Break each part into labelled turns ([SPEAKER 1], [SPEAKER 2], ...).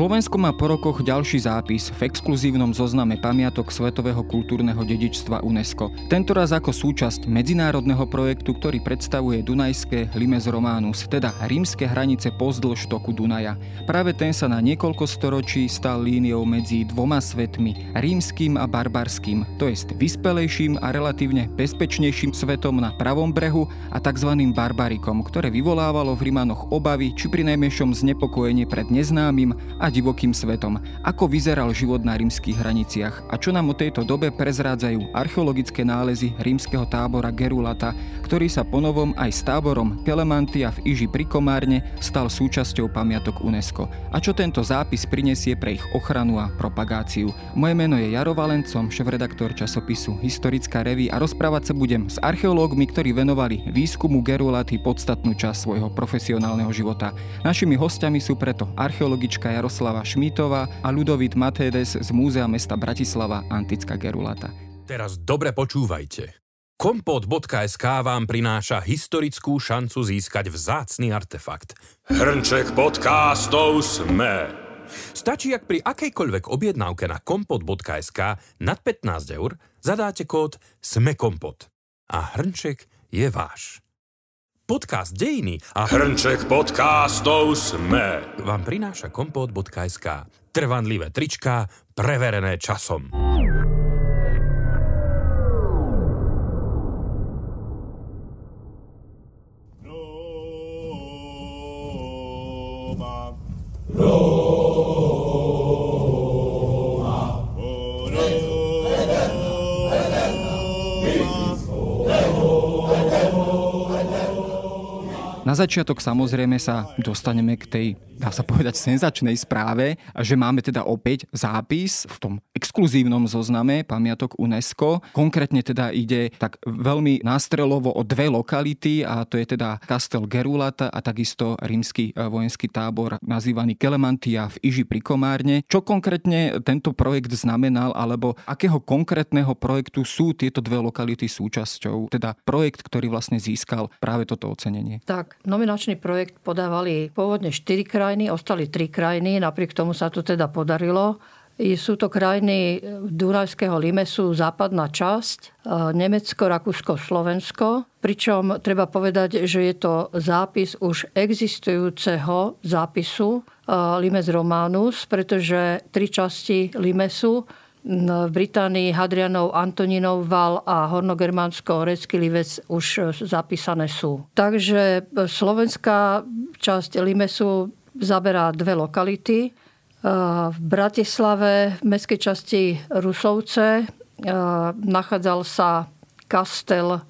[SPEAKER 1] Slovensko má po rokoch ďalší zápis v exkluzívnom zozname pamiatok Svetového kultúrneho dedičstva UNESCO. Tentoraz ako súčasť medzinárodného projektu, ktorý predstavuje Dunajské Limes Románus, teda rímske hranice pozdĺž toku Dunaja. Práve ten sa na niekoľko storočí stal líniou medzi dvoma svetmi, rímským a barbarským, to jest vyspelejším a relatívne bezpečnejším svetom na pravom brehu a tzv. barbarikom, ktoré vyvolávalo v Rímanoch obavy či pri najmenšom znepokojenie pred neznámym a divokým svetom, ako vyzeral život na rímskych hraniciach a čo nám o tejto dobe prezrádzajú archeologické nálezy rímskeho tábora Gerulata, ktorý sa ponovom aj s táborom Kelemantia v Iži pri Komárne stal súčasťou pamiatok UNESCO a čo tento zápis prinesie pre ich ochranu a propagáciu. Moje meno je Jaro Valencom, šéf-redaktor časopisu Historická reví a rozprávať sa budem s archeológmi, ktorí venovali výskumu Gerulaty podstatnú časť svojho profesionálneho života. Našimi hostiami sú preto archeologička Jaro Jaroslava Šmítová a Ludovit Matédes z Múzea mesta Bratislava Antická Gerulata.
[SPEAKER 2] Teraz dobre počúvajte. Kompot.sk vám prináša historickú šancu získať vzácny artefakt. Hrnček podcastov sme. Stačí, ak pri akejkoľvek objednávke na kompot.sk nad 15 eur zadáte kód SMEKOMPOT a hrnček je váš. Podcast Dejiny a hrnček podcastov sme vám prináša kompot.sk. Trvanlivé trička, preverené časom.
[SPEAKER 1] Na začiatok samozrejme sa dostaneme k tej dá sa povedať, senzačnej správe, že máme teda opäť zápis v tom exkluzívnom zozname pamiatok UNESCO. Konkrétne teda ide tak veľmi nástrelovo o dve lokality a to je teda Kastel Gerulata a takisto rímsky e, vojenský tábor nazývaný Kelemantia v Iži pri Komárne. Čo konkrétne tento projekt znamenal alebo akého konkrétneho projektu sú tieto dve lokality súčasťou? Teda projekt, ktorý vlastne získal práve toto ocenenie.
[SPEAKER 3] Tak, nominačný projekt podávali pôvodne 4 krajiny ostali tri krajiny, napriek tomu sa to teda podarilo. Sú to krajiny Dunajského limesu, západná časť, e, Nemecko, Rakúsko, Slovensko. Pričom treba povedať, že je to zápis už existujúceho zápisu e, Limes Romanus, pretože tri časti Limesu v Británii Hadrianov, Antoninov val a hornogermánsko-orecký livec už zapísané sú. Takže slovenská časť Limesu zaberá dve lokality. V Bratislave, v mestskej časti Rusovce, nachádzal sa kastel,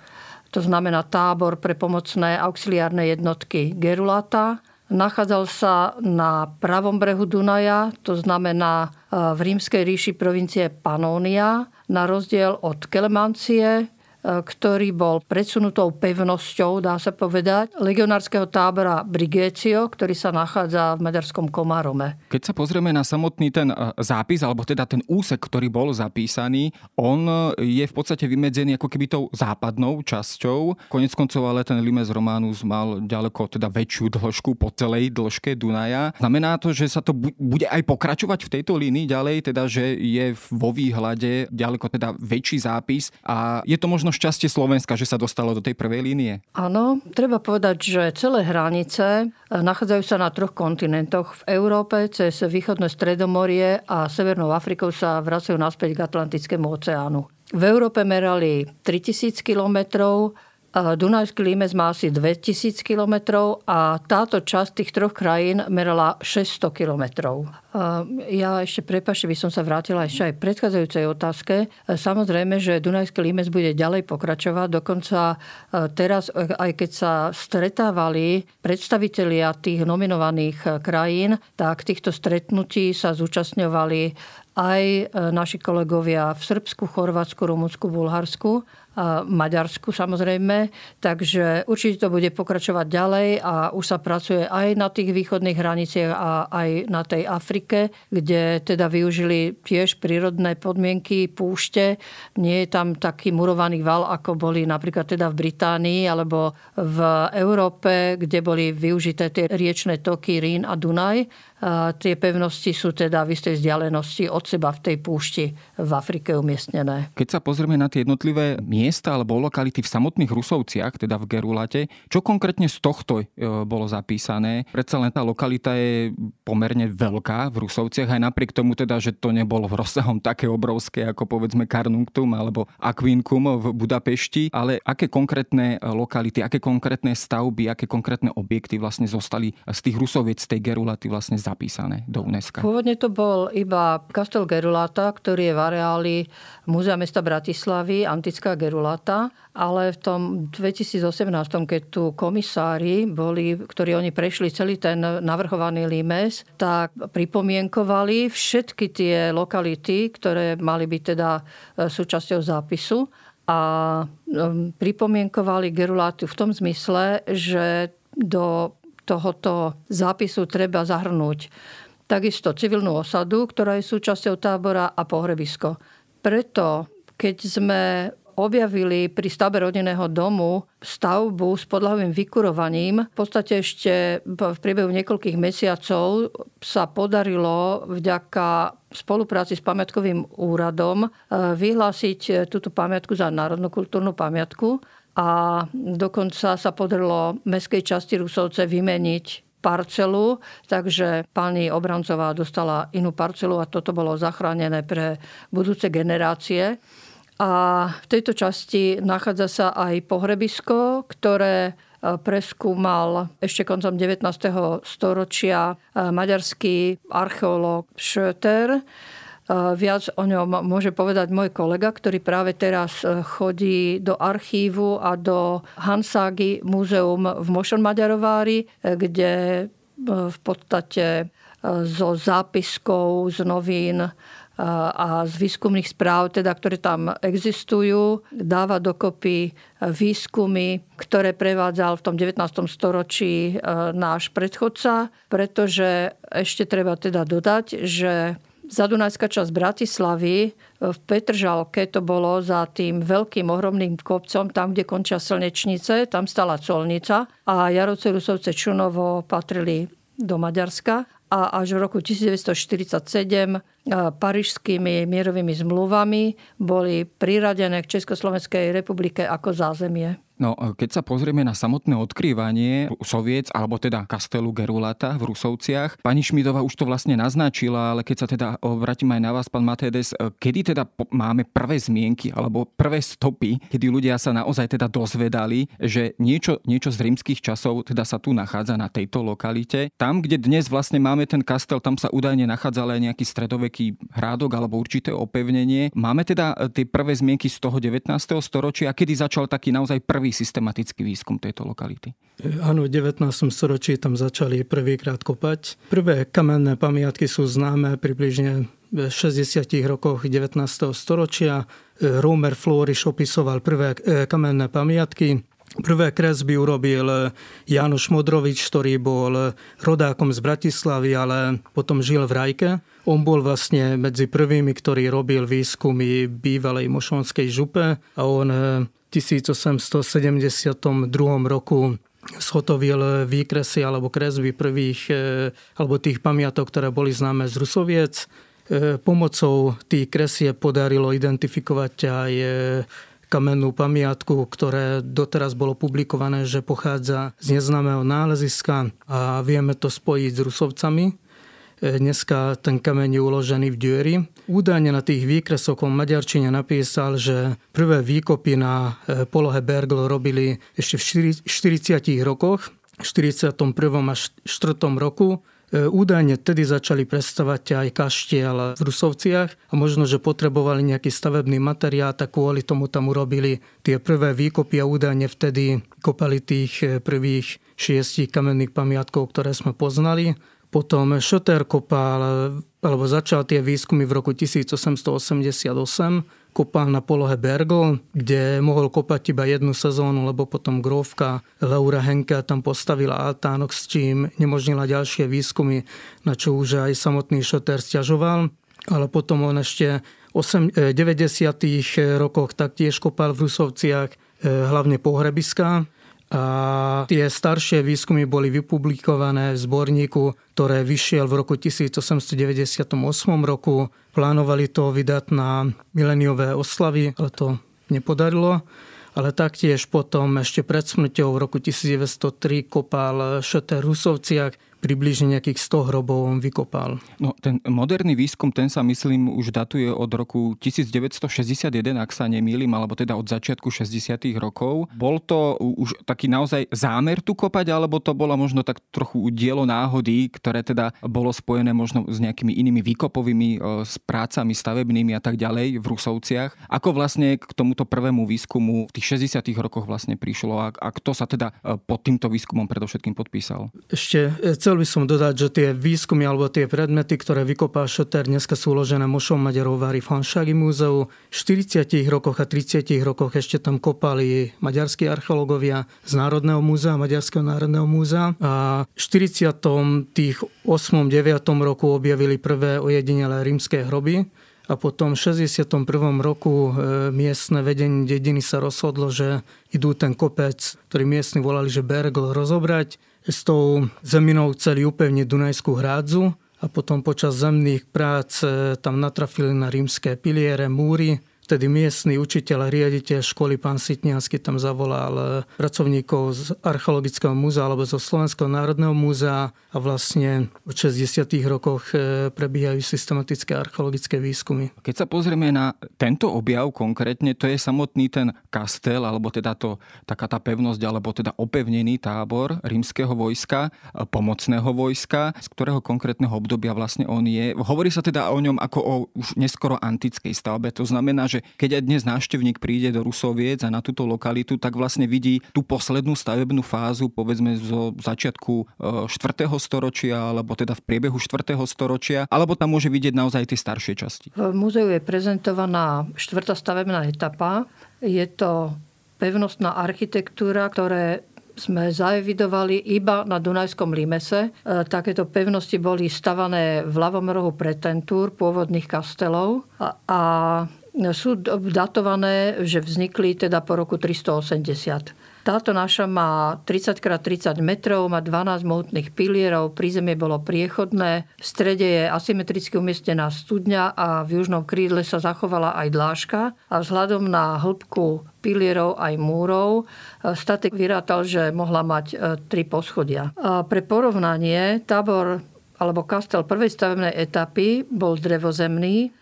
[SPEAKER 3] to znamená tábor pre pomocné auxiliárne jednotky Gerulata. Nachádzal sa na pravom brehu Dunaja, to znamená v rímskej ríši provincie Panónia, na rozdiel od Kelemancie, E, ktorý bol predsunutou pevnosťou, dá sa povedať, legionárskeho tábora Brigécio, ktorý sa nachádza v Maďarskom Komárome.
[SPEAKER 1] Keď sa pozrieme na samotný ten e, zápis, alebo teda ten úsek, ktorý bol zapísaný, on e, je v podstate vymedzený ako keby tou západnou časťou. Konec koncov ale ten Limes Romanus mal ďaleko teda väčšiu dĺžku po celej dĺžke Dunaja. Znamená to, že sa to bude aj pokračovať v tejto línii ďalej, teda že je vo výhľade ďaleko teda väčší zápis a je to možno možno šťastie Slovenska, že sa dostalo do tej prvej línie?
[SPEAKER 3] Áno, treba povedať, že celé hranice eh, nachádzajú sa na troch kontinentoch. V Európe cez východné Stredomorie a Severnou Afrikou sa vracajú naspäť k Atlantickému oceánu. V Európe merali 3000 kilometrov, Dunajský límec má asi 2000 km a táto časť tých troch krajín merala 600 km. Ja ešte, prepašte, by som sa vrátila ešte aj predchádzajúcej otázke. Samozrejme, že Dunajský límec bude ďalej pokračovať. Dokonca teraz, aj keď sa stretávali predstavitelia tých nominovaných krajín, tak týchto stretnutí sa zúčastňovali aj naši kolegovia v Srbsku, Chorvátsku, Rumunsku, Bulharsku Maďarsku samozrejme. Takže určite to bude pokračovať ďalej a už sa pracuje aj na tých východných hraniciach a aj na tej Afrike, kde teda využili tiež prírodné podmienky púšte. Nie je tam taký murovaný val, ako boli napríklad teda v Británii alebo v Európe, kde boli využité tie riečné toky Rín a Dunaj tie pevnosti sú teda v istej vzdialenosti od seba v tej púšti v Afrike umiestnené.
[SPEAKER 1] Keď sa pozrieme na tie jednotlivé miesta alebo lokality v samotných Rusovciach, teda v Gerulate, čo konkrétne z tohto e, bolo zapísané? Predsa len tá lokalita je pomerne veľká v Rusovciach, aj napriek tomu teda, že to nebolo v rozsahom také obrovské ako povedzme Karnunktum alebo Aquincum v Budapešti, ale aké konkrétne lokality, aké konkrétne stavby, aké konkrétne objekty vlastne zostali z tých Rusoviec, z tej Gerulaty vlastne zapísané do UNESCO?
[SPEAKER 3] Pôvodne to bol iba Kastel Gerulata, ktorý je v areáli Múzea mesta Bratislavy, antická Gerulata, ale v tom 2018, keď tu komisári boli, ktorí oni prešli celý ten navrhovaný limes, tak pripomienkovali všetky tie lokality, ktoré mali byť teda e, súčasťou zápisu a e, pripomienkovali Gerulátu v tom zmysle, že do tohoto zápisu treba zahrnúť takisto civilnú osadu, ktorá je súčasťou tábora a pohrebisko. Preto, keď sme objavili pri stavbe rodinného domu stavbu s podlahovým vykurovaním. V podstate ešte v priebehu niekoľkých mesiacov sa podarilo vďaka spolupráci s pamiatkovým úradom eh, vyhlásiť túto pamiatku za národnú kultúrnu pamiatku a dokonca sa podarilo mestskej časti Rusovce vymeniť parcelu, takže pani Obrancová dostala inú parcelu a toto bolo zachránené pre budúce generácie. A v tejto časti nachádza sa aj pohrebisko, ktoré e, preskúmal ešte koncom 19. storočia e, maďarský archeológ Schröter Viac o ňom môže povedať môj kolega, ktorý práve teraz e, chodí do archívu a do Hanságy múzeum v Mošon Maďarovári, e, kde v podstate zo zápiskov, z novín a z výskumných správ, teda, ktoré tam existujú, dáva dokopy výskumy, ktoré prevádzal v tom 19. storočí náš predchodca, pretože ešte treba teda dodať, že Zadunajská časť Bratislavy e, v Petržalke to bolo za tým veľkým ohromným kopcom, tam, kde končia slnečnice, tam stala colnica a Jarovce, Rusovce, Čunovo patrili do Maďarska a až v roku 1947 e, parížskými mierovými zmluvami boli priradené k Československej republike ako zázemie.
[SPEAKER 1] No, keď sa pozrieme na samotné odkrývanie Soviec, alebo teda kastelu Gerulata v Rusovciach, pani Šmidová už to vlastne naznačila, ale keď sa teda obratím aj na vás, pán Matedes, kedy teda máme prvé zmienky alebo prvé stopy, kedy ľudia sa naozaj teda dozvedali, že niečo, niečo z rímskych časov teda sa tu nachádza na tejto lokalite. Tam, kde dnes vlastne máme ten kastel, tam sa údajne nachádzal aj nejaký stredoveký hrádok alebo určité opevnenie. Máme teda tie prvé zmienky z toho 19. storočia, kedy začal taký naozaj prvý prvý systematický výskum tejto lokality?
[SPEAKER 4] Áno, v 19. storočí tam začali prvýkrát kopať. Prvé kamenné pamiatky sú známe približne v 60. rokoch 19. storočia. Romer Floriš opisoval prvé e, kamenné pamiatky. Prvé kresby urobil Jánoš Modrovič, ktorý bol rodákom z Bratislavy, ale potom žil v Rajke. On bol vlastne medzi prvými, ktorí robil výskumy bývalej Mošonskej župe a on 1872 roku zhotovil výkresy alebo kresby prvých e, alebo tých pamiatok, ktoré boli známe z Rusoviec. E, pomocou tých kresie podarilo identifikovať aj e, kamennú pamiatku, ktoré doteraz bolo publikované, že pochádza z neznámeho náleziska a vieme to spojiť s Rusovcami. Dneska ten kameň je uložený v Dieri. Údajne na tých výkresoch on Maďarčine napísal, že prvé výkopy na e, polohe Bergl robili ešte v 40 rokoch, v 41. až 4. roku. E, údajne tedy začali predstavať aj kaštiel v Rusovciach a možno, že potrebovali nejaký stavebný materiál, tak kvôli tomu tam urobili tie prvé výkopy a údajne vtedy kopali tých e, prvých šiestich kamenných pamiatkov, ktoré sme poznali. Potom Schotter kopal, alebo začal tie výskumy v roku 1888, kopal na polohe Bergl, kde mohol kopať iba jednu sezónu, lebo potom grófka Laura Henke tam postavila altánok, s čím nemožnila ďalšie výskumy, na čo už aj samotný Schotter stiažoval. Ale potom on ešte v 90. rokoch taktiež kopal v Rusovciach, eh, hlavne pohrebiska a tie staršie výskumy boli vypublikované v zborníku, ktoré vyšiel v roku 1898 roku. Plánovali to vydať na mileniové oslavy, ale to nepodarilo. Ale taktiež potom ešte pred smrťou v roku 1903 kopal Šeter Rusovciak približne nejakých 100 hrobov on vykopal.
[SPEAKER 1] No, ten moderný výskum, ten sa myslím už datuje od roku 1961, ak sa nemýlim, alebo teda od začiatku 60. rokov. Bol to už taký naozaj zámer tu kopať, alebo to bola možno tak trochu dielo náhody, ktoré teda bolo spojené možno s nejakými inými výkopovými e, s prácami stavebnými a tak ďalej v Rusovciach. Ako vlastne k tomuto prvému výskumu v tých 60. rokoch vlastne prišlo a, a kto sa teda e, pod týmto výskumom predovšetkým podpísal?
[SPEAKER 4] Ešte e, Chcel by som dodať, že tie výskumy alebo tie predmety, ktoré vykopá Šoter, dneska sú uložené Mošom Maďarov v Fanšági múzeu. V 40 rokoch a 30 rokoch ešte tam kopali maďarskí archeológovia z Národného múzea, Maďarského národného múzea. A v 40. tých 8. 9. roku objavili prvé ojedinelé rímske hroby a potom v 61. roku e, miestne vedenie dediny sa rozhodlo, že idú ten kopec, ktorý miestni volali, že Bergl, rozobrať s tou zeminou chceli upevniť Dunajskú hrádzu a potom počas zemných prác e, tam natrafili na rímske piliere, múry Vtedy miestny učiteľ a riaditeľ školy pán Sitniansky tam zavolal e, pracovníkov z Archeologického múzea alebo zo Slovenského národného múzea a vlastne v 60. rokoch e, prebiehajú systematické archeologické výskumy.
[SPEAKER 1] Keď sa pozrieme na tento objav konkrétne, to je samotný ten kastel, alebo teda to, taká tá pevnosť, alebo teda opevnený tábor rímskeho vojska, e, pomocného vojska, z ktorého konkrétneho obdobia vlastne on je. Hovorí sa teda o ňom ako o už neskoro antickej stavbe. To znamená, že keď aj dnes návštevník príde do Rusoviec a na túto lokalitu, tak vlastne vidí tú poslednú stavebnú fázu, povedzme zo začiatku 4. E, storočia, alebo teda v priebehu 4. storočia, alebo tam môže vidieť naozaj tie staršie časti.
[SPEAKER 3] V múzeu je prezentovaná 4. stavebná etapa. Je to pevnostná architektúra, ktoré sme zaevidovali iba na Dunajskom Limese. E, takéto pevnosti boli stavané v ľavom rohu pretentúr pôvodných kastelov a, a sú datované, že vznikli teda po roku 380. Táto naša má 30 x 30 metrov, má 12 mohutných pilierov, prízemie bolo priechodné, v strede je asymetricky umiestnená studňa a v južnom krídle sa zachovala aj dláška a vzhľadom na hĺbku pilierov aj múrov e, statek vyrátal, že mohla mať e, tri poschodia. A pre porovnanie tábor alebo kastel prvej stavebnej etapy bol drevozemný,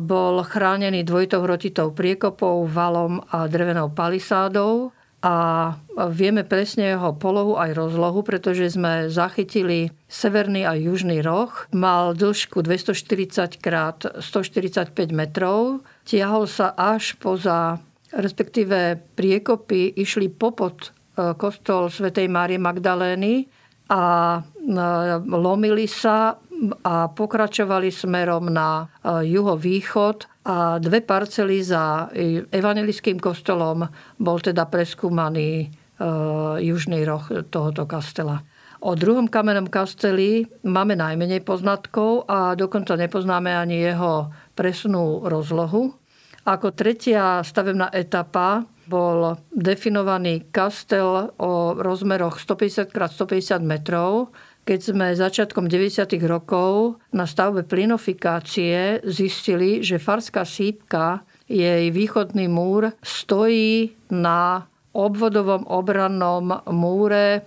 [SPEAKER 3] bol chránený dvojitou hrotitou priekopou, valom a drevenou palisádou a vieme presne jeho polohu aj rozlohu, pretože sme zachytili severný a južný roh. Mal dĺžku 240 x 145 metrov, tiahol sa až poza, respektíve priekopy išli popod e, kostol svätej Márie Magdalény a e, lomili sa a pokračovali smerom na e, juhovýchod a dve parcely za evangelickým kostolom bol teda preskúmaný e, južný roh tohoto kastela. O druhom kamenom kasteli máme najmenej poznatkov a dokonca nepoznáme ani jeho presnú rozlohu. Ako tretia stavebná etapa bol definovaný kastel o rozmeroch 150 x 150 metrov, keď sme začiatkom 90. rokov na stavbe plinofikácie zistili, že Farská sípka, jej východný múr, stojí na obvodovom obrannom múre e,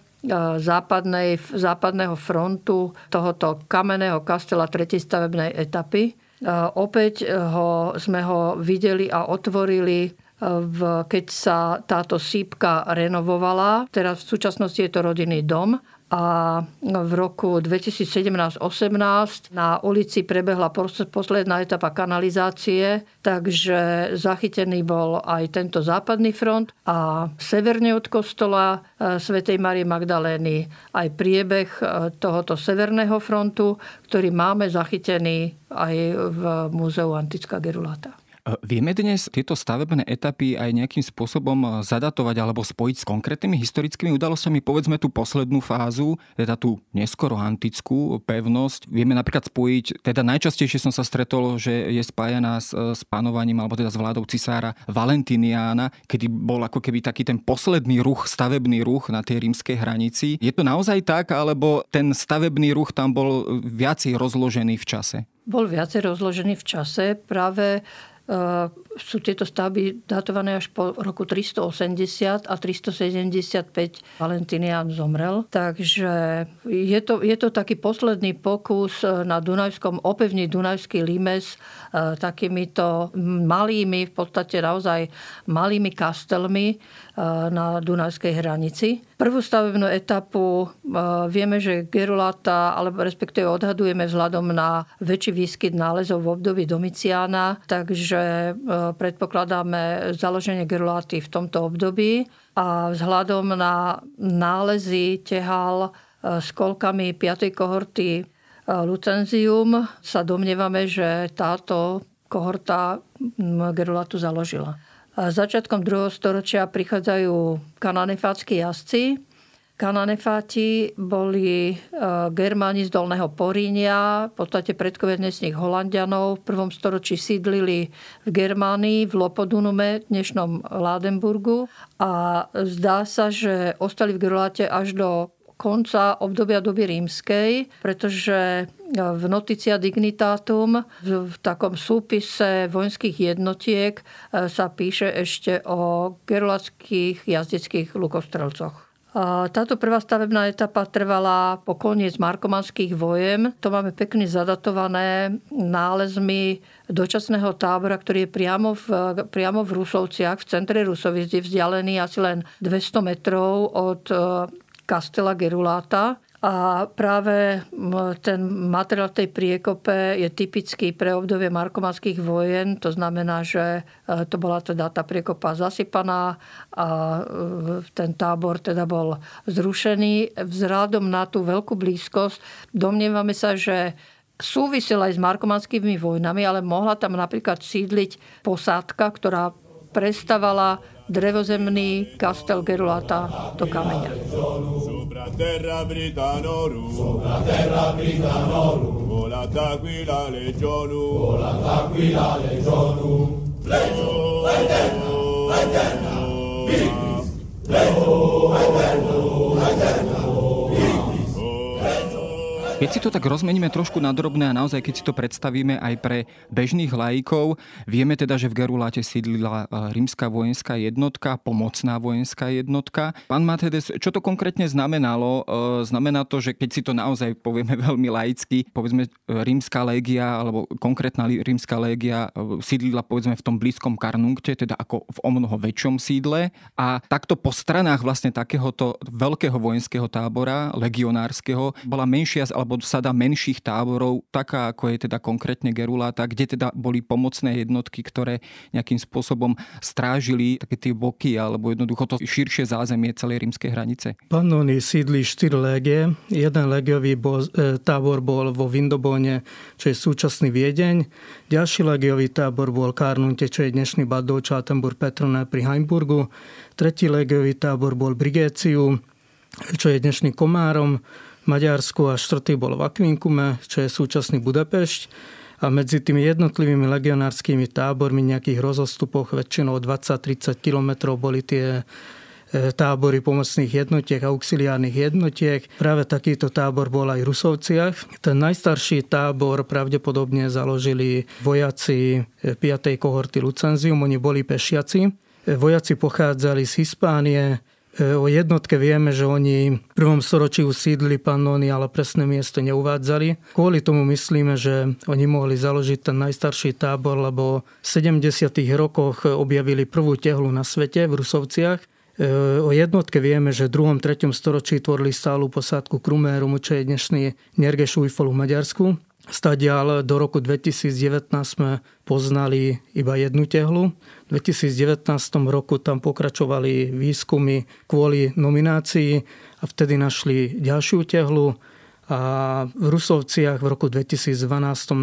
[SPEAKER 3] západnej, západného frontu tohoto kamenného kastela 3. stavebnej etapy. E, opäť ho, sme ho videli a otvorili e, v, keď sa táto sípka renovovala. Teraz v súčasnosti je to rodinný dom a v roku 2017-18 na ulici prebehla posledná etapa kanalizácie, takže zachytený bol aj tento západný front a severne od kostola e, svätej Marie Magdalény aj priebeh e, tohoto severného frontu, ktorý máme zachytený aj v Múzeu Antická Gerulata.
[SPEAKER 1] Vieme dnes tieto stavebné etapy aj nejakým spôsobom eh, zadatovať alebo spojiť s konkrétnymi historickými udalosťami? Povedzme tú poslednú fázu, teda tú neskoro antickú pevnosť. Vieme napríklad spojiť, teda najčastejšie som sa stretol, že je spájaná s, eh, s panovaním alebo teda s vládou cisára Valentiniána, kedy bol ako keby taký ten posledný ruch, stavebný ruch na tej rímskej hranici. Je to naozaj tak, alebo ten stavebný ruch tam bol viacej rozložený v čase?
[SPEAKER 3] Bol viacej rozložený v čase. Práve uh, sú tieto stavby datované až po roku 380 a 375 Valentinian zomrel. Takže je to, je to taký posledný pokus na Dunajskom, opevniť Dunajský limes eh, takýmito malými, v podstate naozaj malými kastelmi na Dunajskej hranici. Prvú stavebnú etapu vieme, že Gerulata, alebo respektíve odhadujeme vzhľadom na väčší výskyt nálezov v období Domiciána, takže predpokladáme založenie Geruláty v tomto období a vzhľadom na nálezy tehal s kolkami 5. kohorty Lucenzium sa domnievame, že táto kohorta Gerulátu založila. Začiatkom druhého storočia prichádzajú kananefátsky jazdci. Kananefáti boli e, Germáni z Dolného Porínia, v podstate predkovia dnesných Holandianov. V prvom storočí sídlili v Germánii, v Lopodunume, dnešnom Ládenburgu. A zdá sa, že ostali v Gerláte až do konca obdobia doby rímskej, pretože v Noticia Dignitatum, v takom súpise vojenských jednotiek e, sa píše ešte o gerulackých jazdeckých lukostrelcoch. Táto prvá stavebná etapa trvala po koniec markomanských vojen. To máme pekne zadatované nálezmi dočasného tábora, ktorý je priamo v, priamo v Rusovciach, v centre Rusovic, vzdialený asi len 200 metrov od e, Kastela Geruláta. A práve ten materiál tej priekope je typický pre obdobie markomanských vojen. To znamená, že e, to bola teda tá priekopa zasypaná a e, ten tábor teda bol zrušený. Vzhľadom na tú veľkú blízkosť domnievame sa, že súvisel aj s markomanskými vojnami, ale mohla tam napríklad sídliť posádka, ktorá prestávala drevozemný kastel Gerulata do kameňa. Sopra terra Britanorum, sopra terra Britanorum,
[SPEAKER 1] Keď si to tak rozmeníme trošku na drobné a naozaj keď si to predstavíme aj pre bežných laikov, vieme teda, že v Geruláte sídlila e, rímska vojenská jednotka, pomocná vojenská jednotka. Pán Matedes, čo to konkrétne znamenalo? E, znamená to, že keď si to naozaj povieme veľmi laicky, povedzme e, rímska légia alebo konkrétna rímska légia sídlila povedzme v tom blízkom Karnunkte, teda ako v o mnoho väčšom sídle a takto po stranách vlastne takéhoto veľkého vojenského tábora, legionárskeho, bola menšia alebo alebo sada menších táborov, taká ako je teda konkrétne Geruláta, kde teda boli pomocné jednotky, ktoré nejakým spôsobom strážili také tie boky alebo jednoducho to širšie zázemie celej rímskej hranice.
[SPEAKER 4] Pannoni sídli 4 légie. Jeden légiový bol, e, tábor bol vo Vindobone, čo je súčasný Viedeň. Ďalší légiový tábor bol Karnunte, čo je dnešný Badov, Čátenburg, Petrone pri Heimburgu. Tretí légiový tábor bol Brigéciu, čo je dnešný Komárom. Maďarsku a štvrtý bol v Akvinkume, čo je súčasný Budapešť. A medzi tými jednotlivými legionárskymi tábormi nejakých rozostupoch väčšinou 20-30 kilometrov boli tie e, tábory pomocných jednotiek, auxiliárnych jednotiek. Práve takýto tábor bol aj v Rusovciach. Ten najstarší tábor pravdepodobne založili vojaci 5. E, kohorty Lucenzium, oni boli pešiaci. E, vojaci pochádzali z Hispánie, o jednotke vieme, že oni v prvom storočí usídli panóny, ale presné miesto neuvádzali. Kvôli tomu myslíme, že oni mohli založiť ten najstarší tábor, lebo v 70. rokoch objavili prvú tehlu na svete v Rusovciach. O jednotke vieme, že v 2. 3. storočí tvorili stálu posádku Krumérumu, čo je dnešný Nergeš Ujfol v Maďarsku. Stadial do roku 2019 sme poznali iba jednu tehlu. V 2019 roku tam pokračovali výskumy kvôli nominácii a vtedy našli ďalšiu tehlu. A v Rusovciach v roku 2012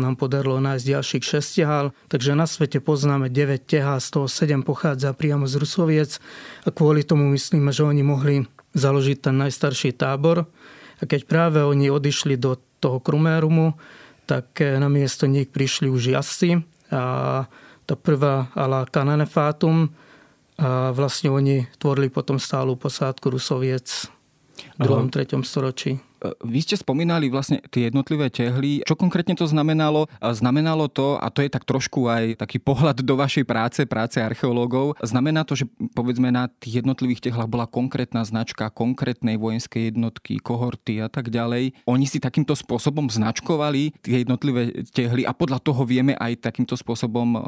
[SPEAKER 4] nám podarilo nájsť ďalších 6 tehál, takže na svete poznáme 9 tehá, z toho 7 pochádza priamo z Rusoviec. A kvôli tomu myslíme, že oni mohli založiť ten najstarší tábor. A keď práve oni odišli do toho Krumérumu, tak na miesto nich prišli už jazdci. A tá prvá ala Kananefátum a vlastne oni tvorili potom stálu posádku Rusoviec v 2. 3. storočí.
[SPEAKER 1] Vy ste spomínali vlastne tie jednotlivé tehly. Čo konkrétne to znamenalo? Znamenalo to, a to je tak trošku aj taký pohľad do vašej práce, práce archeológov, znamená to, že povedzme na tých jednotlivých tehlách bola konkrétna značka konkrétnej vojenskej jednotky, kohorty a tak ďalej. Oni si takýmto spôsobom značkovali tie jednotlivé tehly a podľa toho vieme aj takýmto spôsobom e,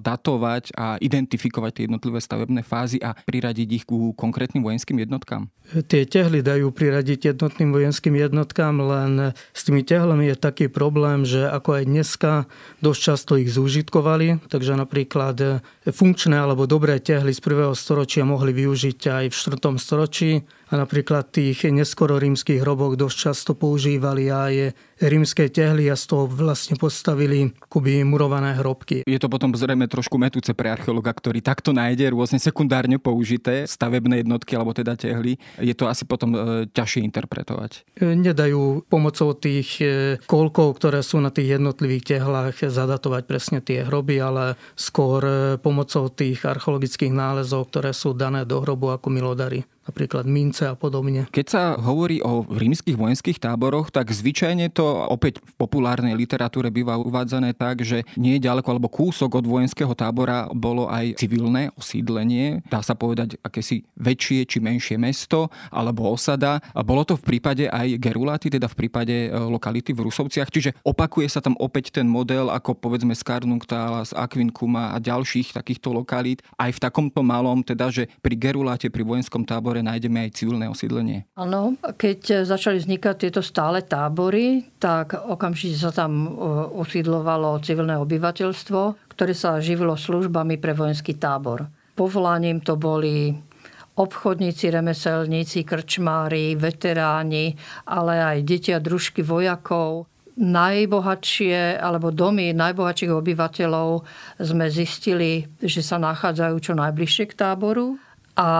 [SPEAKER 1] datovať a identifikovať tie jednotlivé stavebné fázy a priradiť ich ku konkrétnym vojenským jednotkám.
[SPEAKER 4] Tie tehly dajú priradiť jednotným vojenským tým jednotkám, len s tými tehlami je taký problém, že ako aj dneska dosť často ich zúžitkovali, takže napríklad funkčné alebo dobré tehly z prvého storočia mohli využiť aj v 4. storočí a napríklad tých neskoro rímskych hrobok dosť často používali aj rímske tehly a z toho vlastne postavili kuby murované hrobky.
[SPEAKER 1] Je to potom zrejme trošku metúce pre archeologa, ktorý takto nájde rôzne sekundárne použité stavebné jednotky alebo teda tehly. Je to asi potom e, ťažšie interpretovať.
[SPEAKER 4] E, nedajú pomocou tých e, kolkov, ktoré sú na tých jednotlivých tehlách zadatovať presne tie hroby, ale skôr pomocou tých archeologických nálezov, ktoré sú dané do hrobu ako milodary napríklad mince a podobne.
[SPEAKER 1] Keď sa hovorí o rímskych vojenských táboroch, tak zvyčajne to opäť v populárnej literatúre býva uvádzané tak, že nie ďaleko alebo kúsok od vojenského tábora bolo aj civilné osídlenie, dá sa povedať akési väčšie či menšie mesto alebo osada. A bolo to v prípade aj Geruláty, teda v prípade e, lokality v Rusovciach, čiže opakuje sa tam opäť ten model ako povedzme z Karnungtála, z Akvinkuma a ďalších takýchto lokalít, aj v takomto malom, teda že pri Geruláte, pri vojenskom tábore tábore nájdeme aj civilné osídlenie.
[SPEAKER 3] Áno, keď začali vznikať tieto stále tábory, tak okamžite sa tam osídlovalo civilné obyvateľstvo, ktoré sa živilo službami pre vojenský tábor. Povolaním to boli obchodníci, remeselníci, krčmári, veteráni, ale aj deti a družky vojakov. Najbohatšie, alebo domy najbohatších obyvateľov sme zistili, že sa nachádzajú čo najbližšie k táboru a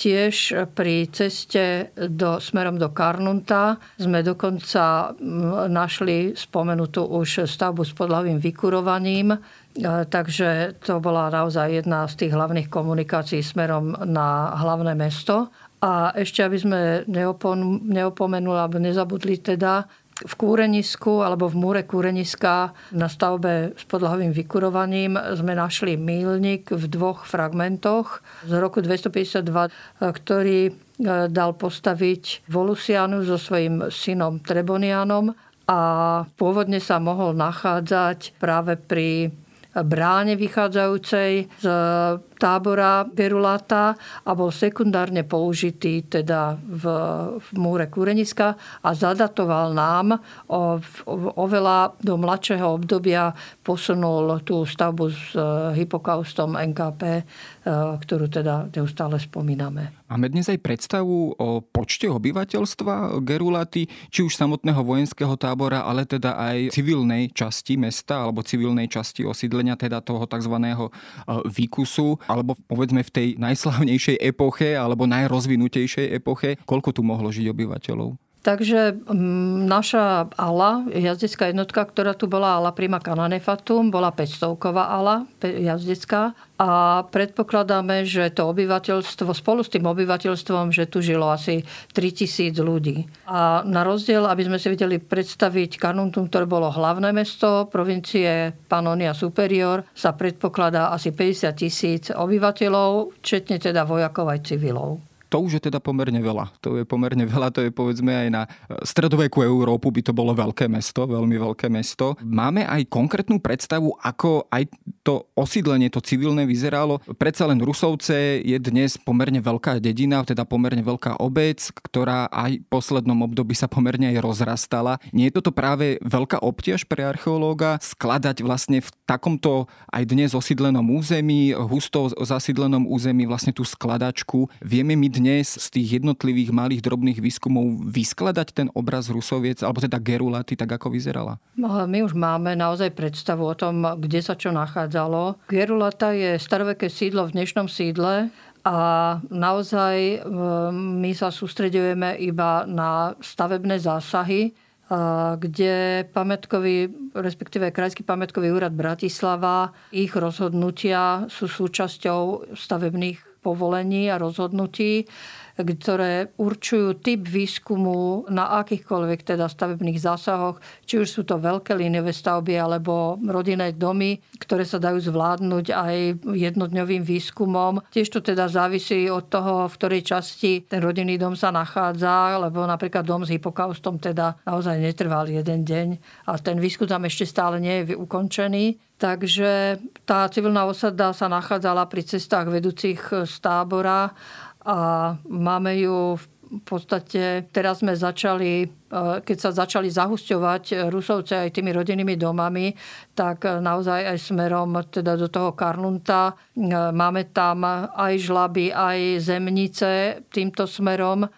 [SPEAKER 3] Tiež pri ceste do, smerom do Karnunta sme dokonca našli spomenutú už stavbu s podľavým vykurovaním, e, takže to bola naozaj jedna z tých hlavných komunikácií smerom na hlavné mesto. A ešte, aby sme neopomenuli alebo nezabudli teda, v kúrenisku alebo v múre kúreniska na stavbe s podlahovým vykurovaním sme našli mílnik v dvoch fragmentoch z roku 252, ktorý e, dal postaviť Volusianu so svojím synom Trebonianom a pôvodne sa mohol nachádzať práve pri bráne vychádzajúcej z tábora Gerulata a bol sekundárne použitý teda v, v múre Kúreniska a zadatoval nám o, oveľa do mladšieho obdobia posunul tú stavbu s e, hypokaustom NKP, e, ktorú teda neustále spomíname.
[SPEAKER 1] Máme dnes aj predstavu o počte obyvateľstva Gerulaty, či už samotného vojenského tábora, ale teda aj civilnej časti mesta alebo civilnej časti osídlenia, teda toho tzv. E, výkusu alebo povedzme v tej najslavnejšej epoche alebo najrozvinutejšej epoche, koľko tu mohlo žiť obyvateľov?
[SPEAKER 3] Takže mm, naša ala, jazdecká jednotka, ktorá tu bola ala prima cananefatum, bola 500-ková ala jazdecká a predpokladáme, že to obyvateľstvo, spolu s tým obyvateľstvom, že tu žilo asi 3000 ľudí. A na rozdiel, aby sme si vedeli predstaviť Carnuntum, ktoré bolo hlavné mesto provincie Panonia Superior, sa predpokladá asi 50 tisíc obyvateľov, četne teda vojakov aj civilov.
[SPEAKER 1] To už je teda pomerne veľa. To je pomerne veľa, to je povedzme aj na stredovekú Európu by to bolo veľké mesto, veľmi veľké mesto. Máme aj konkrétnu predstavu, ako aj to osídlenie, to civilné vyzeralo. Predsa len Rusovce je dnes pomerne veľká dedina, teda pomerne veľká obec, ktorá aj v poslednom období sa pomerne aj rozrastala. Nie je toto práve veľká obtiež pre archeológa skladať vlastne v takomto aj dnes osídlenom území, husto zasídlenom území vlastne tú skladačku. Vieme my dnes z tých jednotlivých malých drobných výskumov vyskladať ten obraz Rusoviec, alebo teda Gerulaty, tak ako vyzerala?
[SPEAKER 3] No, my už máme naozaj predstavu o tom, kde sa čo nachádzalo. Gerulata je staroveké sídlo v dnešnom sídle, a naozaj my sa sústredujeme iba na stavebné zásahy, kde pamätkový, respektíve Krajský pamätkový úrad Bratislava, ich rozhodnutia sú súčasťou stavebných povolení a rozhodnutí ktoré určujú typ výskumu na akýchkoľvek teda stavebných zásahoch, či už sú to veľké líniové stavby alebo rodinné domy, ktoré sa dajú zvládnuť aj jednodňovým výskumom. Tiež to teda závisí od toho, v ktorej časti ten rodinný dom sa nachádza, lebo napríklad dom s hypokaustom teda naozaj netrval jeden deň a ten výskum tam ešte stále nie je ukončený. Takže tá civilná osada sa nachádzala pri cestách vedúcich z tábora a máme ju v podstate teraz sme začali, e, keď sa začali zahusťovať Rusovce aj tými rodinnými domami, tak naozaj aj smerom teda do toho Karlunta. E, máme tam aj žlaby, aj zemnice týmto smerom. E,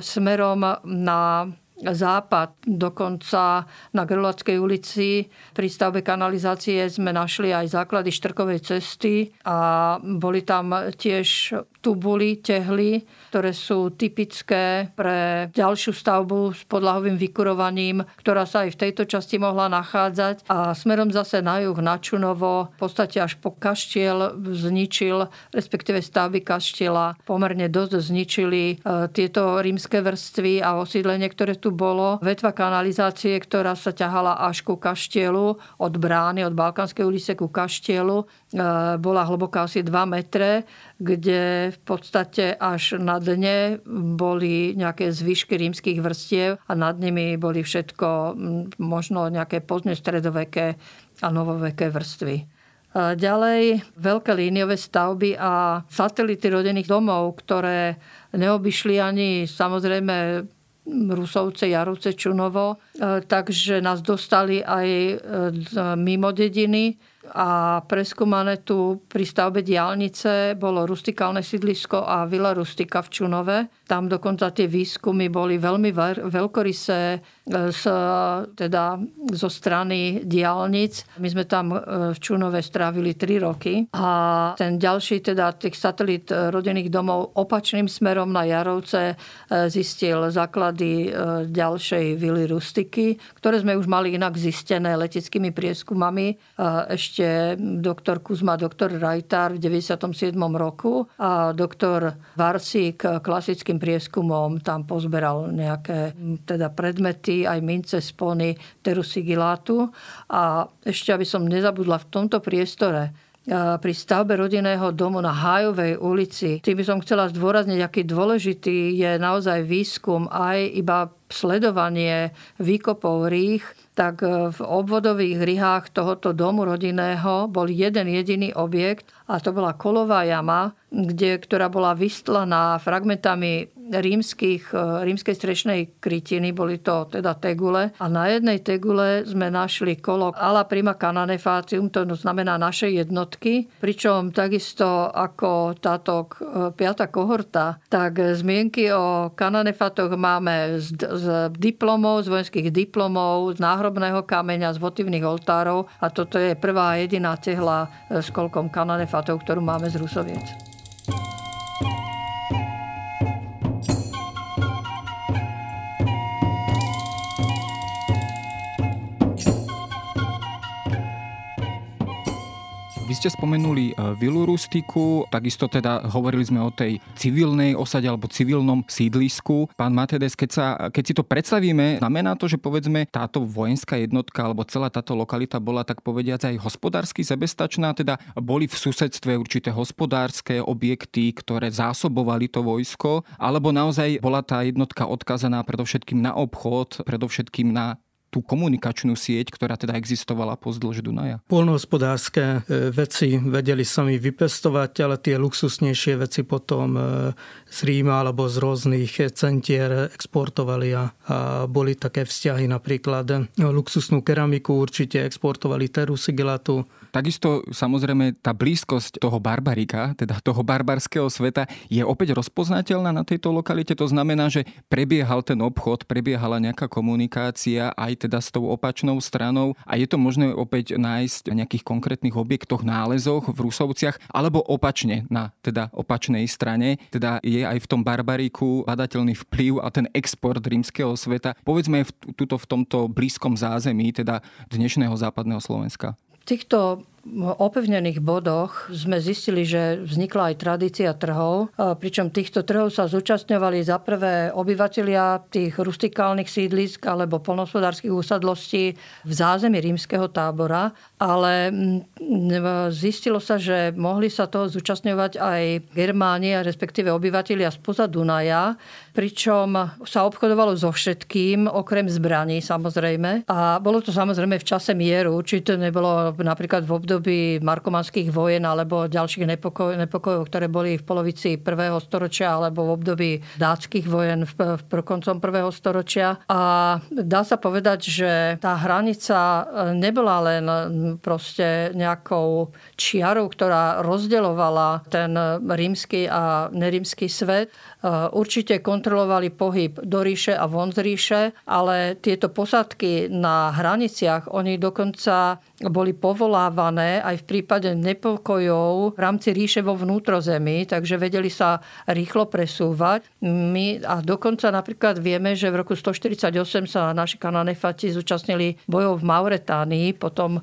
[SPEAKER 3] smerom na západ. Dokonca na Grolackej ulici pri stavbe kanalizácie sme našli aj základy štrkovej cesty a boli tam tiež tubuly, tehly, ktoré sú typické pre ďalšiu stavbu s podlahovým vykurovaním, ktorá sa aj v tejto časti mohla nachádzať. A smerom zase na juh, na Čunovo, v podstate až po kaštiel zničil, respektíve stavby kaštiela pomerne dosť zničili e, tieto rímske vrstvy a osídlenie, ktoré tu bolo. Vetva kanalizácie, ktorá sa ťahala až ku kaštielu, od brány, od Balkánskej ulice ku kaštielu, e, bola hlboká asi 2 metre kde v podstate až na dne boli nejaké zvyšky rímskych vrstiev a nad nimi boli všetko možno nejaké pozdne stredoveké a novoveké vrstvy. Ďalej veľké líniové stavby a satelity rodinných domov, ktoré neobyšli ani samozrejme Rusovce, Jarovce, Čunovo, takže nás dostali aj e, mimo dediny a preskúmané tu pri stavbe diálnice bolo rustikálne sídlisko a vila rustika v Čunove. Tam dokonca tie výskumy boli veľmi veľkorysé z, teda zo strany diálnic. My sme tam e, v Čunove strávili 3 roky a ten ďalší, teda tých satelit e, rodinných domov opačným smerom na Jarovce e, zistil základy ďalšej vily rustiky, ktoré sme už mali inak zistené leteckými prieskumami. Ešte doktor Kuzma, doktor Rajtar v 97. roku a doktor Varsík klasickým prieskumom tam pozberal nejaké teda predmety, aj mince, spony, terusigilátu. A ešte, aby som nezabudla v tomto priestore, pri stavbe rodinného domu na Hájovej ulici. Tým by som chcela zdôrazniť, aký dôležitý je naozaj výskum aj iba sledovanie výkopov rých, tak v obvodových rihách tohoto domu rodinného bol jeden jediný objekt a to bola kolová jama, kde, ktorá bola vystlaná fragmentami rímskych, e, rímskej strešnej krytiny, boli to teda tegule. A na jednej tegule sme našli kolo ala prima cananefatium, to znamená naše jednotky, pričom takisto ako táto e, piata kohorta, tak zmienky o kananefatoch máme z, z diplomov, z vojenských diplomov, z náhrobného kameňa, z votivných oltárov a toto je prvá jediná tehla e, s kolkom kananefatov, ktorú máme z Rusoviec.
[SPEAKER 1] Ste spomenuli e, vilu rustiku, takisto teda hovorili sme o tej civilnej osade alebo civilnom sídlisku. Pán Matedes, keď, sa, keď si to predstavíme, znamená to, že povedzme táto vojenská jednotka alebo celá táto lokalita bola tak povediať aj hospodársky sebestačná, teda boli v susedstve určité hospodárske objekty, ktoré zásobovali to vojsko, alebo naozaj bola tá jednotka odkazaná predovšetkým na obchod, predovšetkým na tú komunikačnú sieť, ktorá teda existovala pozdĺž Dunaja?
[SPEAKER 4] Polnohospodárske e, veci vedeli sami vypestovať, ale tie luxusnejšie veci potom e, z Ríma alebo z rôznych centier exportovali a, a boli také vzťahy napríklad luxusnú keramiku určite exportovali teru sigilatu,
[SPEAKER 1] Takisto samozrejme tá blízkosť toho barbarika, teda toho barbarského sveta, je opäť rozpoznateľná na tejto lokalite. To znamená, že prebiehal ten obchod, prebiehala nejaká komunikácia aj teda s tou opačnou stranou a je to možné opäť nájsť na nejakých konkrétnych objektoch, nálezoch v Rusovciach, alebo opačne na teda opačnej strane. Teda je aj v tom barbariku badateľný vplyv a ten export rímskeho sveta. Povedzme v, tuto v tomto blízkom zázemí, teda dnešného západného Slovenska
[SPEAKER 3] týchto opevnených bodoch sme zistili, že vznikla aj tradícia trhov, pričom týchto trhov sa zúčastňovali za prvé obyvatelia tých rustikálnych sídlisk alebo polnospodárských úsadlostí v zázemí rímskeho tábora, ale mm, zistilo sa, že mohli sa toho zúčastňovať aj Germánia, respektíve obyvatelia spoza Dunaja, pričom sa obchodovalo so všetkým, okrem zbraní samozrejme. A bolo to samozrejme v čase mieru, či to nebolo napríklad v období markomanských vojen alebo ďalších nepokoj, nepokojov, ktoré boli v polovici prvého storočia alebo v období dátskych vojen v, v koncom prvého storočia. A dá sa povedať, že tá hranica e, nebola len proste nejakou čiarou, ktorá rozdeľovala ten rímsky a nerímsky svet, určite kontrolovali pohyb do ríše a von z ríše, ale tieto posadky na hraniciach, oni dokonca boli povolávané aj v prípade nepokojov v rámci ríše vo vnútrozemí, takže vedeli sa rýchlo presúvať. My, a dokonca napríklad vieme, že v roku 148 sa naši kananefati zúčastnili bojov v Mauretánii, potom eh,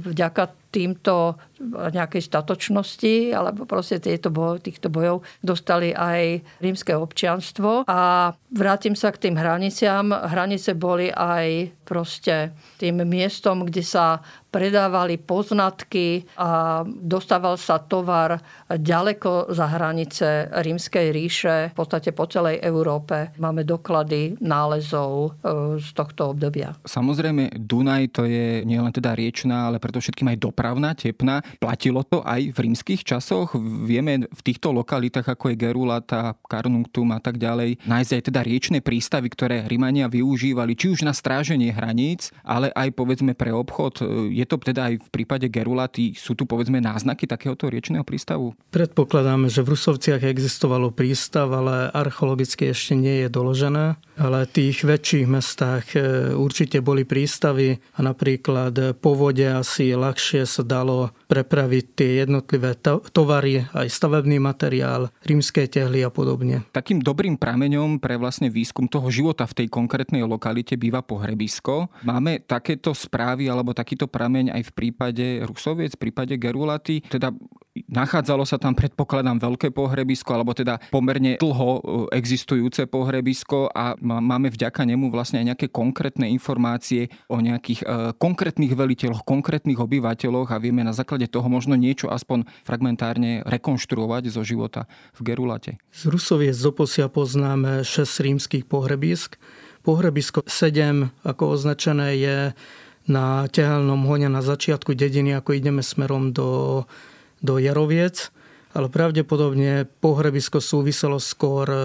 [SPEAKER 3] vďaka týmto nejakej statočnosti alebo proste tieto boj, týchto bojov dostali aj rímske občianstvo. A vrátim sa k tým hraniciam. Hranice boli aj proste tým miestom, kde sa predávali poznatky a dostával sa tovar ďaleko za hranice Rímskej ríše, v podstate po celej Európe. Máme doklady nálezov e, z tohto obdobia.
[SPEAKER 1] Samozrejme, Dunaj to je nielen teda riečná, ale preto všetkým aj dopravná, tepná. Platilo to aj v rímskych časoch. Vieme v týchto lokalitách, ako je Gerulata, Carnuntum a tak ďalej, nájsť aj teda riečné prístavy, ktoré Rimania využívali, či už na stráženie hraníc, ale aj povedzme pre obchod. Je je to teda aj v prípade Gerulaty, sú tu povedzme náznaky takéhoto riečného prístavu?
[SPEAKER 4] Predpokladáme, že v Rusovciach existovalo prístav, ale archeologicky ešte nie je doložené. Ale v tých väčších mestách e, určite boli prístavy a napríklad po vode asi ľahšie sa dalo prepraviť tie jednotlivé tovary, aj stavebný materiál, rímske tehly a podobne.
[SPEAKER 1] Takým dobrým prameňom pre vlastne výskum toho života v tej konkrétnej lokalite býva pohrebisko. Máme takéto správy alebo takýto prameň prameň aj v prípade Rusoviec, v prípade Gerulaty. Teda nachádzalo sa tam, predpokladám, veľké pohrebisko, alebo teda pomerne dlho e, existujúce pohrebisko a máme vďaka nemu vlastne aj nejaké konkrétne informácie o nejakých e, konkrétnych veliteľoch, konkrétnych obyvateľoch a vieme na základe toho možno niečo aspoň fragmentárne rekonštruovať zo života v Gerulate.
[SPEAKER 4] Z Rusoviec doposia poznáme 6 rímskych pohrebisk. Pohrebisko 7, ako označené, je na tehelnom hone na začiatku dediny, ako ideme smerom do, do Jaroviec ale pravdepodobne pohrebisko súviselo skôr e,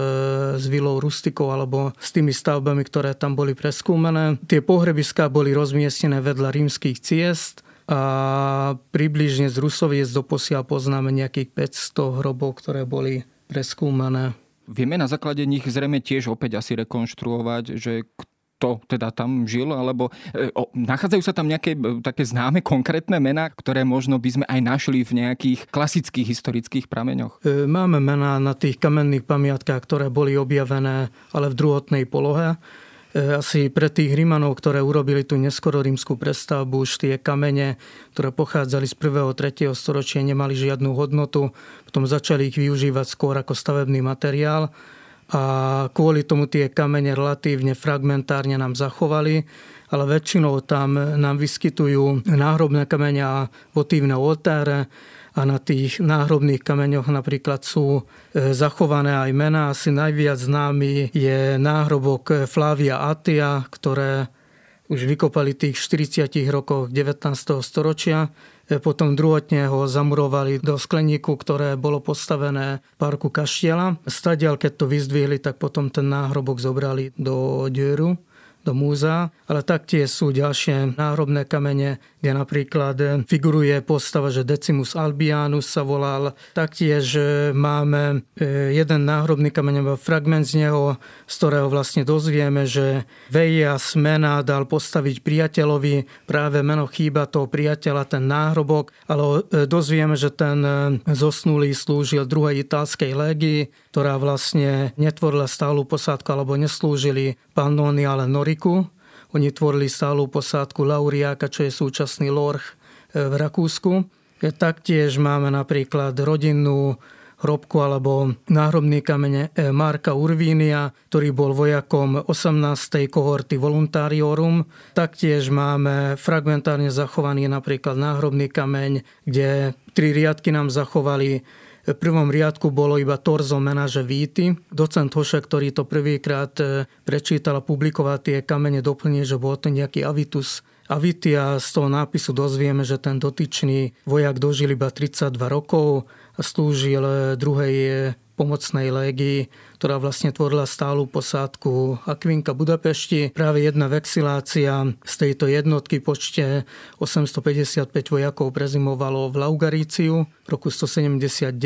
[SPEAKER 4] s vilou rustikou alebo s tými stavbami, ktoré tam boli preskúmené. Tie pohrebiská boli rozmiestnené vedľa rímskych ciest a približne z Rusoviec do posiaľ poznáme nejakých 500 hrobov, ktoré boli preskúmané.
[SPEAKER 1] Vieme na základe nich zrejme tiež opäť asi rekonštruovať, že kto teda tam žil, alebo e, o, nachádzajú sa tam nejaké e, také známe konkrétne mená, ktoré možno by sme aj našli v nejakých klasických historických prameňoch?
[SPEAKER 4] E, máme mená na tých kamenných pamiatkách, ktoré boli objavené, ale v druhotnej polohe. asi pre tých Rímanov, ktoré urobili tú neskoro rímskú prestavbu, už tie kamene, ktoré pochádzali z 1. 3. storočia, nemali žiadnu hodnotu. Potom začali ich využívať skôr ako stavebný materiál a kvôli tomu tie kamene relatívne fragmentárne nám zachovali ale väčšinou tam nám vyskytujú náhrobné kamene a votívne oltáre a na tých náhrobných kameňoch napríklad sú e, zachované aj mená. Asi najviac známy je náhrobok Flavia Atia, ktoré už vykopali tých 40 rokoch 19. storočia. E, potom druhotne ho zamurovali do skleníku, ktoré bolo postavené v parku Kaštiela. Stadiaľ, keď to vyzdvihli, tak potom ten náhrobok zobrali do dieru do múzea, ale taktiež sú ďalšie náhrobné kamene, kde napríklad figuruje postava, že Decimus Albianus sa volal. Taktiež e, máme e, jeden náhrobný kameň, fragment z neho, z ktorého vlastne dozvieme, že Veja Smena dal postaviť priateľovi práve meno chýba toho priateľa, ten náhrobok, ale e, dozvieme, že ten zosnulý slúžil druhej italskej légii, ktorá vlastne netvorila stálu posádku alebo neslúžili Pannoni, ale Noriku oni tvorili stálu posádku Lauriáka, čo je súčasný Lorch e, v Rakúsku. E, taktiež máme napríklad rodinnú hrobku alebo náhrobný kamene Marka Urvínia, ktorý bol vojakom 18. kohorty Voluntariorum. Taktiež máme fragmentárne zachovaný napríklad náhrobný kameň, kde tri riadky nám zachovali v prvom riadku bolo iba torzo menaže Víty. Docent Hoše, ktorý to prvýkrát e, prečítal a publikoval tie kamene, doplní, že bol to nejaký avitus Avity a z toho nápisu dozvieme, že ten dotyčný vojak dožil iba 32 rokov a slúžil druhej pomocnej légii ktorá vlastne tvorila stálu posádku Akvinka Budapešti. Práve jedna vexilácia z tejto jednotky počte 855 vojakov prezimovalo v Laugaríciu v roku 179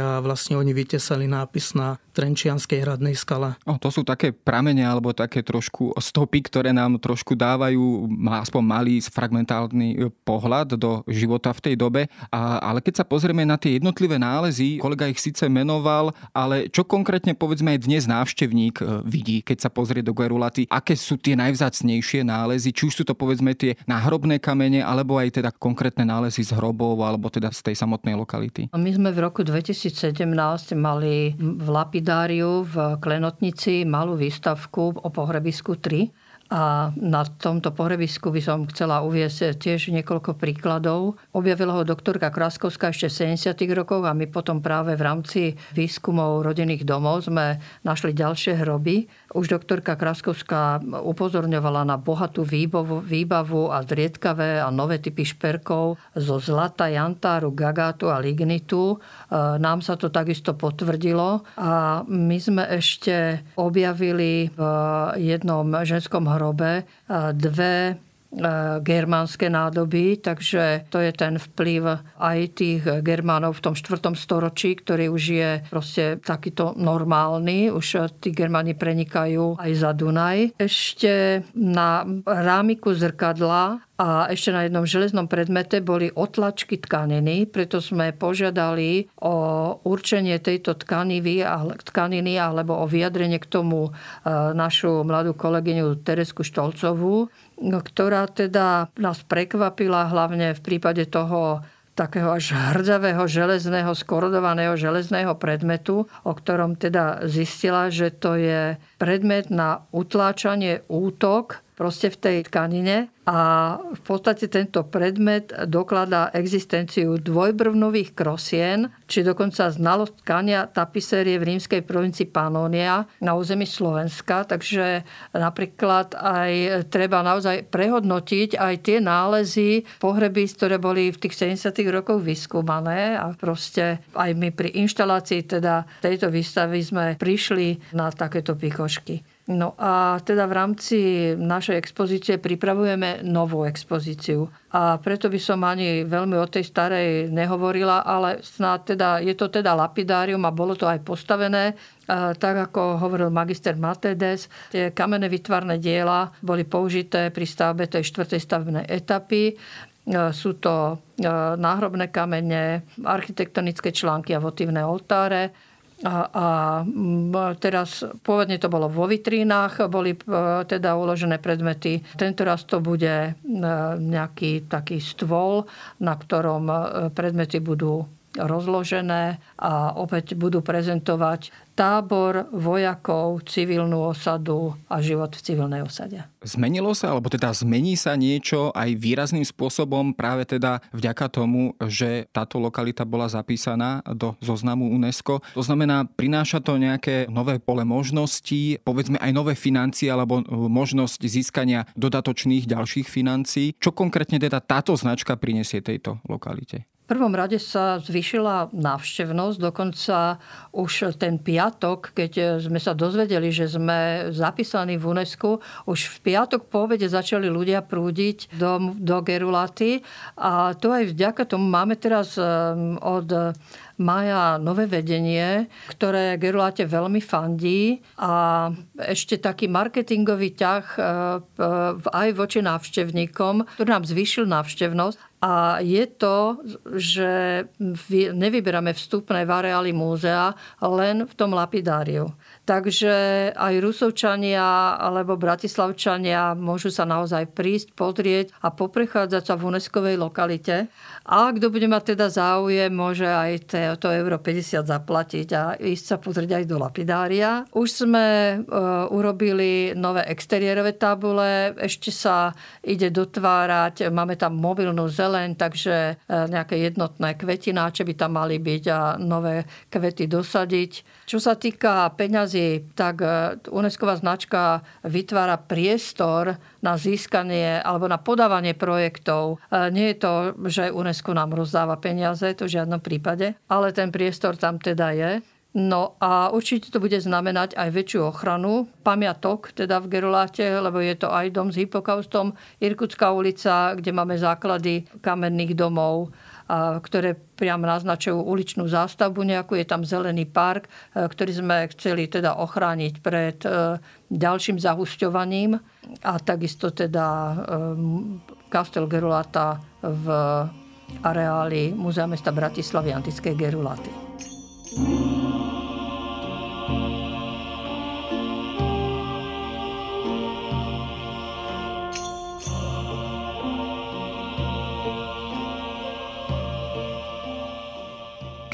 [SPEAKER 4] a vlastne oni vytesali nápis na Trenčianskej hradnej skale.
[SPEAKER 1] O, to sú také pramene alebo také trošku stopy, ktoré nám trošku dávajú aspoň malý fragmentálny e, pohľad do života v tej dobe. A, ale keď sa pozrieme na tie jednotlivé nálezy, kolega ich síce menoval, ale čo konkrétne povedz povedzme aj dnes návštevník e, vidí, keď sa pozrie do Guerulaty, aké sú tie najvzácnejšie nálezy, či už sú to povedzme tie náhrobné kamene, alebo aj teda konkrétne nálezy z hrobov, alebo teda z tej samotnej lokality.
[SPEAKER 3] My sme v roku 2017 mali v Lapidáriu v Klenotnici malú výstavku o pohrebisku 3 a na tomto pohrebisku by som chcela uviesť tiež niekoľko príkladov. Objavila ho doktorka Kraskovská ešte v 70. rokoch a my potom práve v rámci výskumov rodinných domov sme našli ďalšie hroby. Už doktorka Kraskovská upozorňovala na bohatú výbavu, výbavu a zriedkavé a nové typy šperkov zo zlata, jantáru, gagátu a lignitu. E, nám sa to takisto potvrdilo a my sme ešte objavili v jednom ženskom hrobe e, dve germánske nádoby, takže to je ten vplyv aj tých Germánov v tom 4. storočí, ktorý už je proste takýto normálny. Už tí Germáni prenikajú aj za Dunaj. Ešte na rámiku zrkadla a ešte na jednom železnom predmete boli otlačky tkaniny, preto sme požiadali o určenie tejto tkaniny, tkaniny alebo o vyjadrenie k tomu e, našu mladú kolegyňu Teresku Štolcovú, ktorá teda nás prekvapila hlavne v prípade toho takého až hrdzavého železného, skorodovaného železného predmetu, o ktorom teda zistila, že to je predmet na utláčanie útok proste v tej tkanine a v podstate tento predmet dokladá existenciu dvojbrvnových krosien, či dokonca znalosť tkania tapisérie v rímskej provincii Panónia na území Slovenska. Takže napríklad aj treba naozaj prehodnotiť aj tie nálezy pohreby, ktoré boli v tých 70. rokoch vyskúmané a proste aj my pri inštalácii teda tejto výstavy sme prišli na takéto pikošky. No a teda v rámci našej expozície pripravujeme novú expozíciu. A preto by som ani veľmi o tej starej nehovorila, ale snad teda, je to teda lapidárium a bolo to aj postavené. A tak ako hovoril magister Matedes, tie kamenné vytvarné diela boli použité pri stavbe tej štvrtej stavebnej etapy. Sú to náhrobné kamene, architektonické články a votívne oltáre A, a teraz pôvodne to bolo vo vitrínach, boli e, teda uložené predmety. Tento raz to bude e, nejaký taký stôl, na ktorom e, predmety budú rozložené a opäť budú prezentovať tábor vojakov, civilnú osadu a život v civilnej osade.
[SPEAKER 1] Zmenilo sa, alebo teda zmení sa niečo aj výrazným spôsobom práve teda vďaka tomu, že táto lokalita bola zapísaná do zoznamu UNESCO. To znamená, prináša to nejaké nové pole možností, povedzme aj nové financie alebo možnosť získania dodatočných ďalších financií. Čo konkrétne teda táto značka prinesie tejto lokalite?
[SPEAKER 3] Prvom rade sa zvyšila návštevnosť, dokonca už ten piatok, keď sme sa dozvedeli, že sme zapísaní v UNESCO, už v piatok po obede začali ľudia prúdiť do, do Gerulaty. A to aj vďaka tomu máme teraz um, od Maja nové vedenie, ktoré Geruláte veľmi fandí. A ešte taký marketingový ťah uh, aj voči návštevníkom, ktorý nám zvýšil návštevnosť a je to, že nevyberáme vstupné v areáli múzea len v tom lapidáriu. Takže aj Rusovčania alebo Bratislavčania môžu sa naozaj prísť, pozrieť a poprechádzať sa v unesco lokalite. A kto bude mať teda záujem, môže aj to euro 50 zaplatiť a ísť sa pozrieť aj do lapidária. Už sme uh, urobili nové exteriérové tabule, ešte sa ide dotvárať, máme tam mobilnú zeleň, takže e, nejaké jednotné kvetináče by tam mali byť a nové kvety dosadiť. Čo sa týka peňazí, tak e, UNESCO značka vytvára priestor na získanie alebo na podávanie projektov. E, nie je to, že UNESCO nám rozdáva peniaze, to v žiadnom prípade, ale ten priestor tam teda je. No a určite to bude znamenať aj väčšiu ochranu pamiatok, teda v Geruláte, lebo je to aj dom s hypokaustom, Irkutská ulica, kde máme základy kamenných domov, ktoré priamo naznačujú uličnú zástavbu nejakú. Je tam zelený park, e, ktorý sme chceli teda ochrániť pred e, ďalším zahusťovaním. A takisto teda Kastel Gerulata v areáli Múzea mesta Bratislavy antickej Geruláty.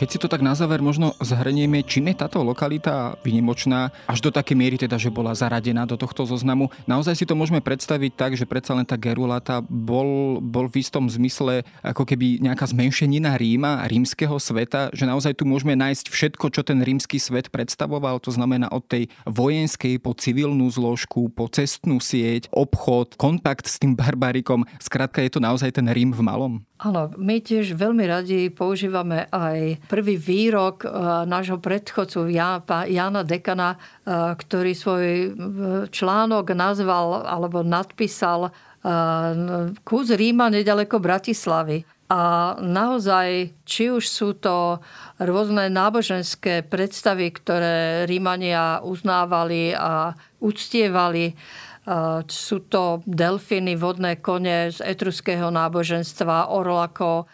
[SPEAKER 1] Keď si to tak na záver možno zhrnieme, čím je táto lokalita vynimočná, až do také miery teda, že bola zaradená do tohto zoznamu. Naozaj si to môžeme predstaviť tak, že predsa len tá Gerulata bol, bol v istom zmysle ako keby nejaká zmenšenina Ríma, rímskeho sveta, že naozaj tu môžeme nájsť všetko, čo ten rímsky svet predstavoval. To znamená od tej vojenskej po civilnú zložku, po cestnú sieť, obchod, kontakt s tým barbarikom. Skrátka je to naozaj ten Rím v malom.
[SPEAKER 3] Áno, my tiež veľmi radi používame aj prvý výrok eh, nášho predchodcu Jana Dekana, eh, ktorý svoj eh, článok nazval alebo nadpísal kus Ríma nedaleko Bratislavy. A naozaj, či už sú to rôzne náboženské predstavy, ktoré Rímania uznávali a uctievali, sú to delfíny, vodné kone z etruského náboženstva, Orlako,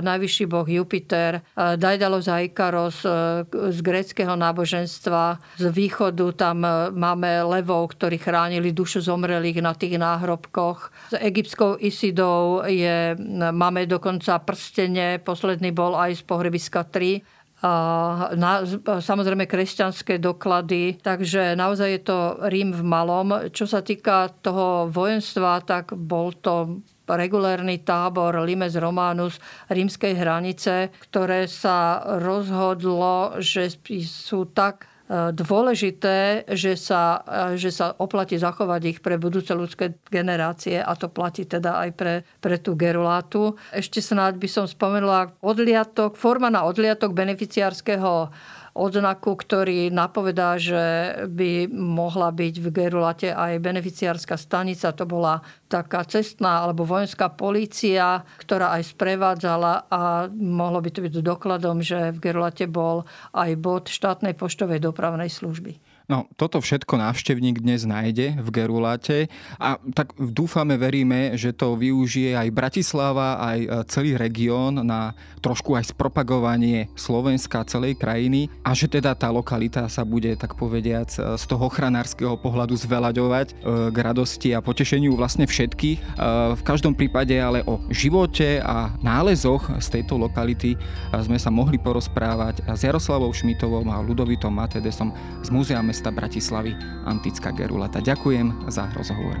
[SPEAKER 3] najvyšší boh Jupiter, Daidalos a Ikaros z gréckého náboženstva. Z východu tam máme levov, ktorí chránili dušu zomrelých na tých náhrobkoch. S egyptskou Isidou je, máme dokonca prstenie, posledný bol aj z pohrebiska 3 na, samozrejme kresťanské doklady, takže naozaj je to Rím v malom. Čo sa týka toho vojenstva, tak bol to regulérny tábor Limes Romanus rímskej hranice, ktoré sa rozhodlo, že sú tak dôležité, že sa, že sa oplatí zachovať ich pre budúce ľudské generácie a to platí teda aj pre, pre tú gerulátu. Ešte snáď by som spomenula odliatok, forma na odliatok beneficiárskeho odznaku, ktorý napovedá, že by mohla byť v Gerulate aj beneficiárska stanica. To bola taká cestná alebo vojenská polícia, ktorá aj sprevádzala a mohlo by to byť dokladom, že v Gerulate bol aj bod štátnej poštovej dopravnej služby.
[SPEAKER 1] No, toto všetko návštevník dnes nájde v Geruláte a tak dúfame, veríme, že to využije aj Bratislava, aj e, celý región na trošku aj spropagovanie Slovenska, celej krajiny a že teda tá lokalita sa bude, tak povediac, e, z toho ochranárskeho pohľadu zvelaďovať e, k radosti a potešeniu vlastne všetkých. V každom prípade ale o živote a nálezoch z tejto lokality sme sa mohli porozprávať s Jaroslavou Šmitovom a Ludovitom Matedesom z Múzea mesta Bratislavy Antická Gerulata. Ďakujem za rozhovor.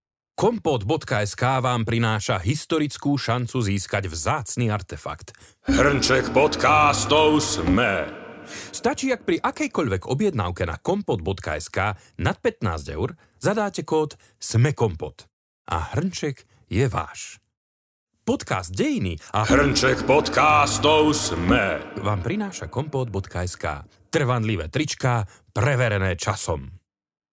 [SPEAKER 2] Kompot.sk vám prináša historickú šancu získať vzácny artefakt. Hrnček podcastov sme. Stačí, ak pri akejkoľvek objednávke na kompot.sk nad 15 eur zadáte kód SMEKOMPOT. A hrnček je váš. Podcast Dejiny a hrnček podcastov sme vám prináša kompot.sk. Trvanlivé trička, preverené časom.